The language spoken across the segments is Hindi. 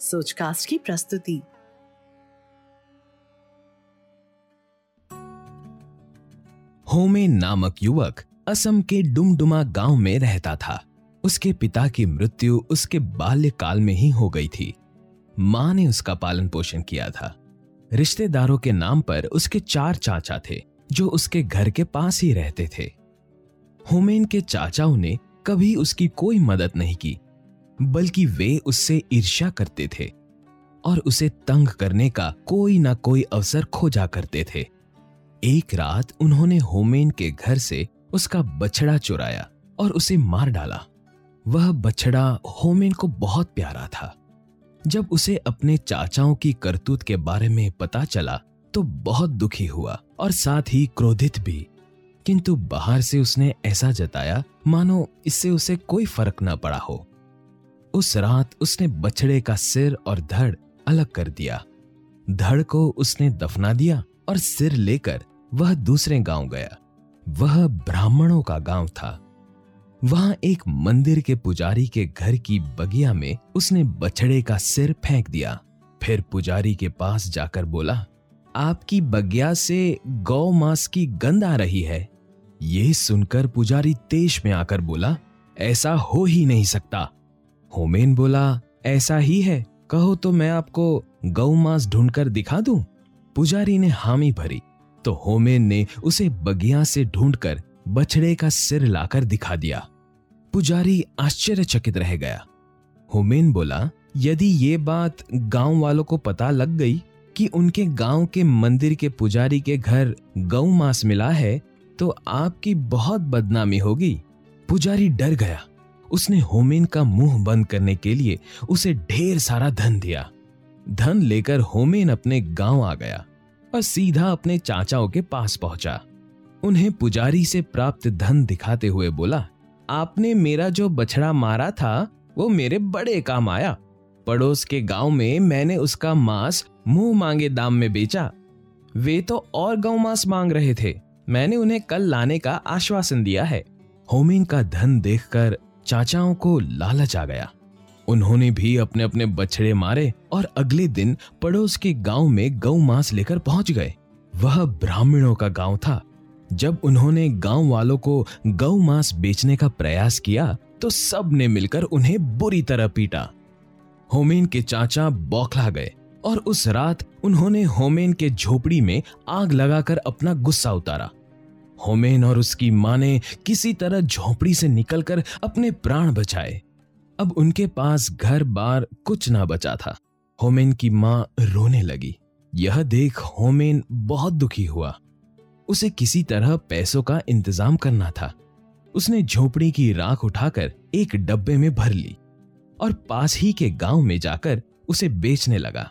सोचकास्ट की प्रस्तुति। होमे नामक युवक असम के डुमडुमा गाँव में रहता था। उसके पिता की मृत्यु उसके बाल्यकाल में ही हो गई थी। माँ ने उसका पालन पोषण किया था। रिश्तेदारों के नाम पर उसके चार चाचा थे, जो उसके घर के पास ही रहते थे। होमेन के चाचाओं ने कभी उसकी कोई मदद नहीं की। बल्कि वे उससे ईर्ष्या करते थे और उसे तंग करने का कोई ना कोई अवसर खोजा करते थे। एक रात उन्होंने होमेन के घर से उसका बछड़ा चुराया और उसे मार डाला। वह बछड़ा होमेन को बहुत प्यारा था। जब उसे अपने चाचाओं की करतूत के बारे में पता चला तो बहुत दुखी हुआ और साथ ही क्रोधित भी। किंतु बाहर से उसने ऐसा जताया, मानो इससे उसे कोई फ़र्क न पड़ा हो। उस रात उसने बछड़े का सिर और धड़ अलग कर दिया। धड़ को उसने दफना दिया और सिर लेकर वह दूसरे गाँव गया। वह ब्राह्मणों का गाँव था। वहाँ एक मंदिर के पुजारी के घर की बगिया में उसने बछड़े का सिर फेंक दिया। फिर पुजारी के पास जाकर बोला, आपकी बगिया से गौ मांस की गंध आ रही है। ये सुनकर पुजारी तेज में आकर बोला, ऐसा हो ही नहीं सकता। होमेन बोला, ऐसा ही है। कहो तो मैं आपको गौ मांस ढूंढकर दिखा दूँ? पुजारी ने हामी भरी। तो होमेन ने उसे बगिया से ढूंढकर बछड़े का सिर लाकर दिखा दिया। पुजारी आश्चर्यचकित रह गया। होमेन बोला, यदि ये बात गाँव वालों को पता लग गई कि उनके गाँव के मंदिर के पुजारी के घर गौ मांस मिला है तो आपकी बहुत बदनामी होगी। पुजारी डर गया। उसने होमेन का मुँह बंद करने के लिए उसे ढेर सारा धन दिया। धन लेकर होमेन अपने गाँव आ गया और सीधा अपने चाचाओं के पास पहुँचा। उन्हें पुजारी से प्राप्त धन दिखाते हुए बोला, आपने मेरा जो बछड़ा मारा था, वो मेरे बड़े काम आया। पड़ोस के गाँव में मैंने उसका मांस मुँह मांगे दाम में बेचा। वे तो और गौ मांस मांग रहे थे। मैंने उन्हें कल लाने का आश्वासन दिया है। होमिन का धन देखकर चाचाओं को लालच आ गया। उन्होंने भी अपने अपने बछड़े मारे और अगले दिन पड़ोस के गाँव में गौ मांस लेकर पहुँच गए। वह ब्राह्मणों का गाँव था। जब उन्होंने गाँव वालों को गौ मांस बेचने का प्रयास किया तो सबने मिलकर उन्हें बुरी तरह पीटा। होमेन के चाचा बौखला गए और उस रात उन्होंने होमेन के झोपड़ी में आग लगाकर अपना गुस्सा उतारा। होमेन और उसकी माँ ने किसी तरह झोपड़ी से निकलकर अपने प्राण बचाए। अब उनके पास घर बार कुछ ना बचा था। होमेन की माँ रोने लगी। यह देख होमेन बहुत दुखी हुआ। उसे किसी तरह पैसों का इंतज़ाम करना था। उसने झोपड़ी की राख उठाकर एक डब्बे में भर ली और पास ही के गाँव में जाकर उसे बेचने लगा।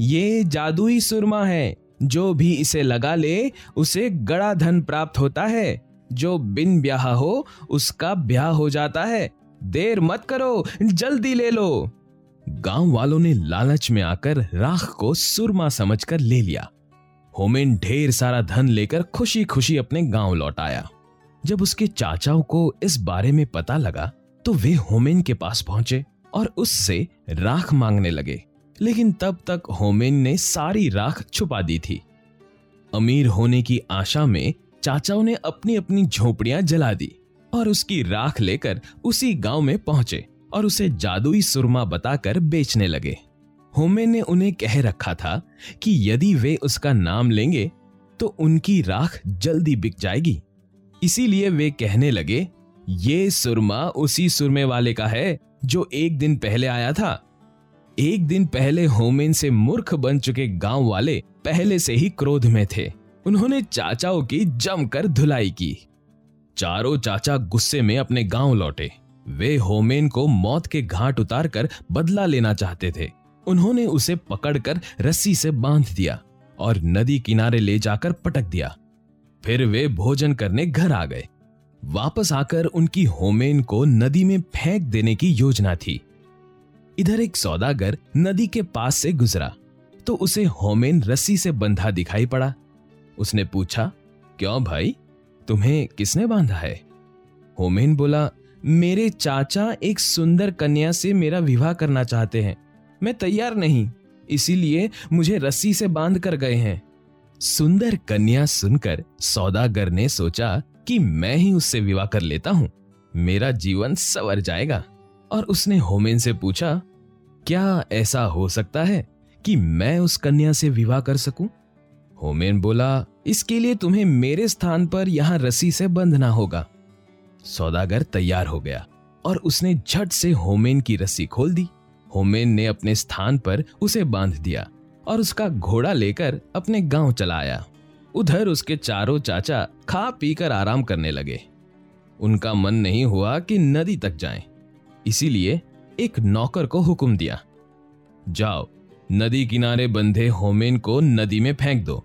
ये जादुई सुरमा है। जो भी इसे लगा ले, उसे गड़ा धन प्राप्त होता है। जो बिन ब्याह हो, उसका ब्याह हो जाता है। देर मत करो, जल्दी ले लो। गाँव वालों ने लालच में आकर राख को सुरमा समझकर ले लिया। होमिन ढेर सारा धन लेकर खुशी खुशी अपने गाँव लौट आया। जब उसके चाचाओं को इस बारे में पता लगा तो वे होमिन के पास पहुँचे और उससे राख मांगने लगे। लेकिन तब तक होमेन ने सारी राख छुपा दी थी। अमीर होने की आशा में चाचाओं ने अपनी अपनी झोपड़ियाँ जला दी और उसकी राख लेकर उसी गाँव में पहुँचे और उसे जादुई सुरमा बताकर बेचने लगे। होमेन ने उन्हें कह रखा था कि यदि वे उसका नाम लेंगे तो उनकी राख जल्दी बिक जाएगी। इसीलिए वे कहने लगे, ये सुरमा उसी सुरमे वाले का है, जो एक दिन पहले आया था एक दिन पहले होमेन से मूर्ख बन चुके गाँव वाले पहले से ही क्रोध में थे। उन्होंने चाचाओं की जमकर धुलाई की। चारों चाचा गुस्से में अपने गाँव लौटे। वे होमेन को मौत के घाट उतारकर बदला लेना चाहते थे। उन्होंने उसे पकड़कर रस्सी से बाँध दिया और नदी किनारे ले जाकर पटक दिया। फिर वे भोजन करने घर आ गए। वापस आकर उनकी होमेन को नदी में फेंक देने की योजना थी। इधर एक सौदागर नदी के पास से गुजरा तो उसे होमेन रस्सी से बंधा दिखाई पड़ा। उसने पूछा, क्यों भाई? तुम्हें किसने बांधा है? होमेन बोला, मेरे चाचा एक सुंदर कन्या से मेरा विवाह करना चाहते हैं। मैं तैयार नहीं, इसीलिए मुझे रस्सी से बाँध कर गए हैं। सुंदर कन्या सुनकर सौदागर ने सोचा कि मैं ही उससे विवाह कर लेता हूँ, मेरा जीवन सवर जाएगा। और उसने होमेन से पूछा क्या ऐसा हो सकता है कि मैं उस कन्या से विवाह कर सकूँ? होमेन बोला, इसके लिए तुम्हें मेरे स्थान पर यहाँ रस्सी से बंधना होगा सौदागर तैयार हो गया और उसने झट से होमेन की रस्सी खोल दी होमेन ने अपने स्थान पर उसे बाँध दिया और उसका घोड़ा लेकर अपने गाँव चला आया उधर उसके चारों चाचा खा पीकर आराम करने लगे उनका मन नहीं हुआ कि नदी तक जाएँ। इसीलिए एक नौकर को हुक्म दिया। जाओ, नदी किनारे बंधे होमेन को नदी में फेंक दो।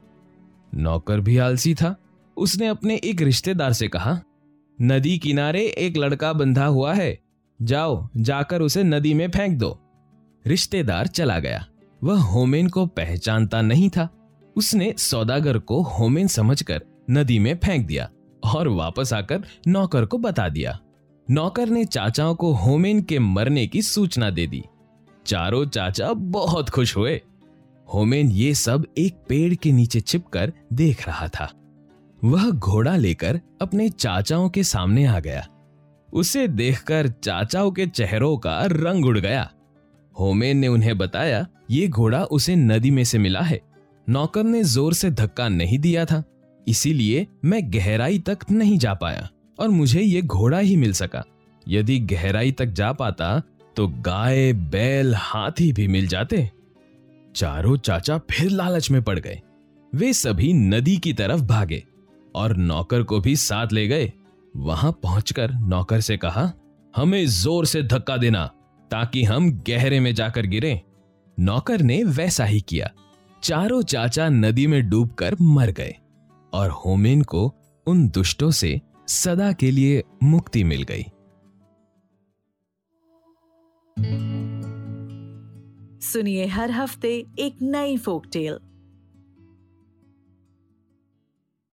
नौकर भी आलसी था। उसने अपने एक रिश्तेदार से कहा, नदी किनारे एक लड़का बंधा हुआ है। जाओ, जाकर उसे नदी में फेंक दो। रिश्तेदार चला गया। वह होमेन को पहचानता नहीं था। उसने सौदागर को होमेन समझकर नदी में फेंक दिया और वापस आकर नौकर को बता दिया। नौकर ने चाचाओं को होमेन के मरने की सूचना दे दी। चारों चाचा बहुत खुश हुए। होमेन ये सब एक पेड़ के नीचे छिपकर देख रहा था। वह घोड़ा लेकर अपने चाचाओं के सामने आ गया। उसे देखकर चाचाओं के चेहरों का रंग उड़ गया। होमेन ने उन्हें बताया, ये घोड़ा उसे नदी में से मिला है। नौकर ने ज़ोर से धक्का नहीं दिया था। इसीलिए मैं गहराई तक नहीं जा पाया। और मुझे ये घोड़ा ही मिल सका। यदि गहराई तक जा पाता तो गाय, बैल, हाथी भी मिल जाते। चारों चाचा फिर लालच में पड़ गए। वे सभी नदी की तरफ़ भागे और नौकर को भी साथ ले गए। वहाँ पहुंचकर नौकर से कहा, हमें ज़ोर से धक्का देना, ताकि हम गहरे में जाकर गिरे। नौकर ने वैसा ही किया। चारों चाचा नदी में डूबकर मर गए और होमेन को उन दुष्टों से सदा के लिए मुक्ति मिल गई। सुनिए हर हफ़्ते एक नई फोक टेल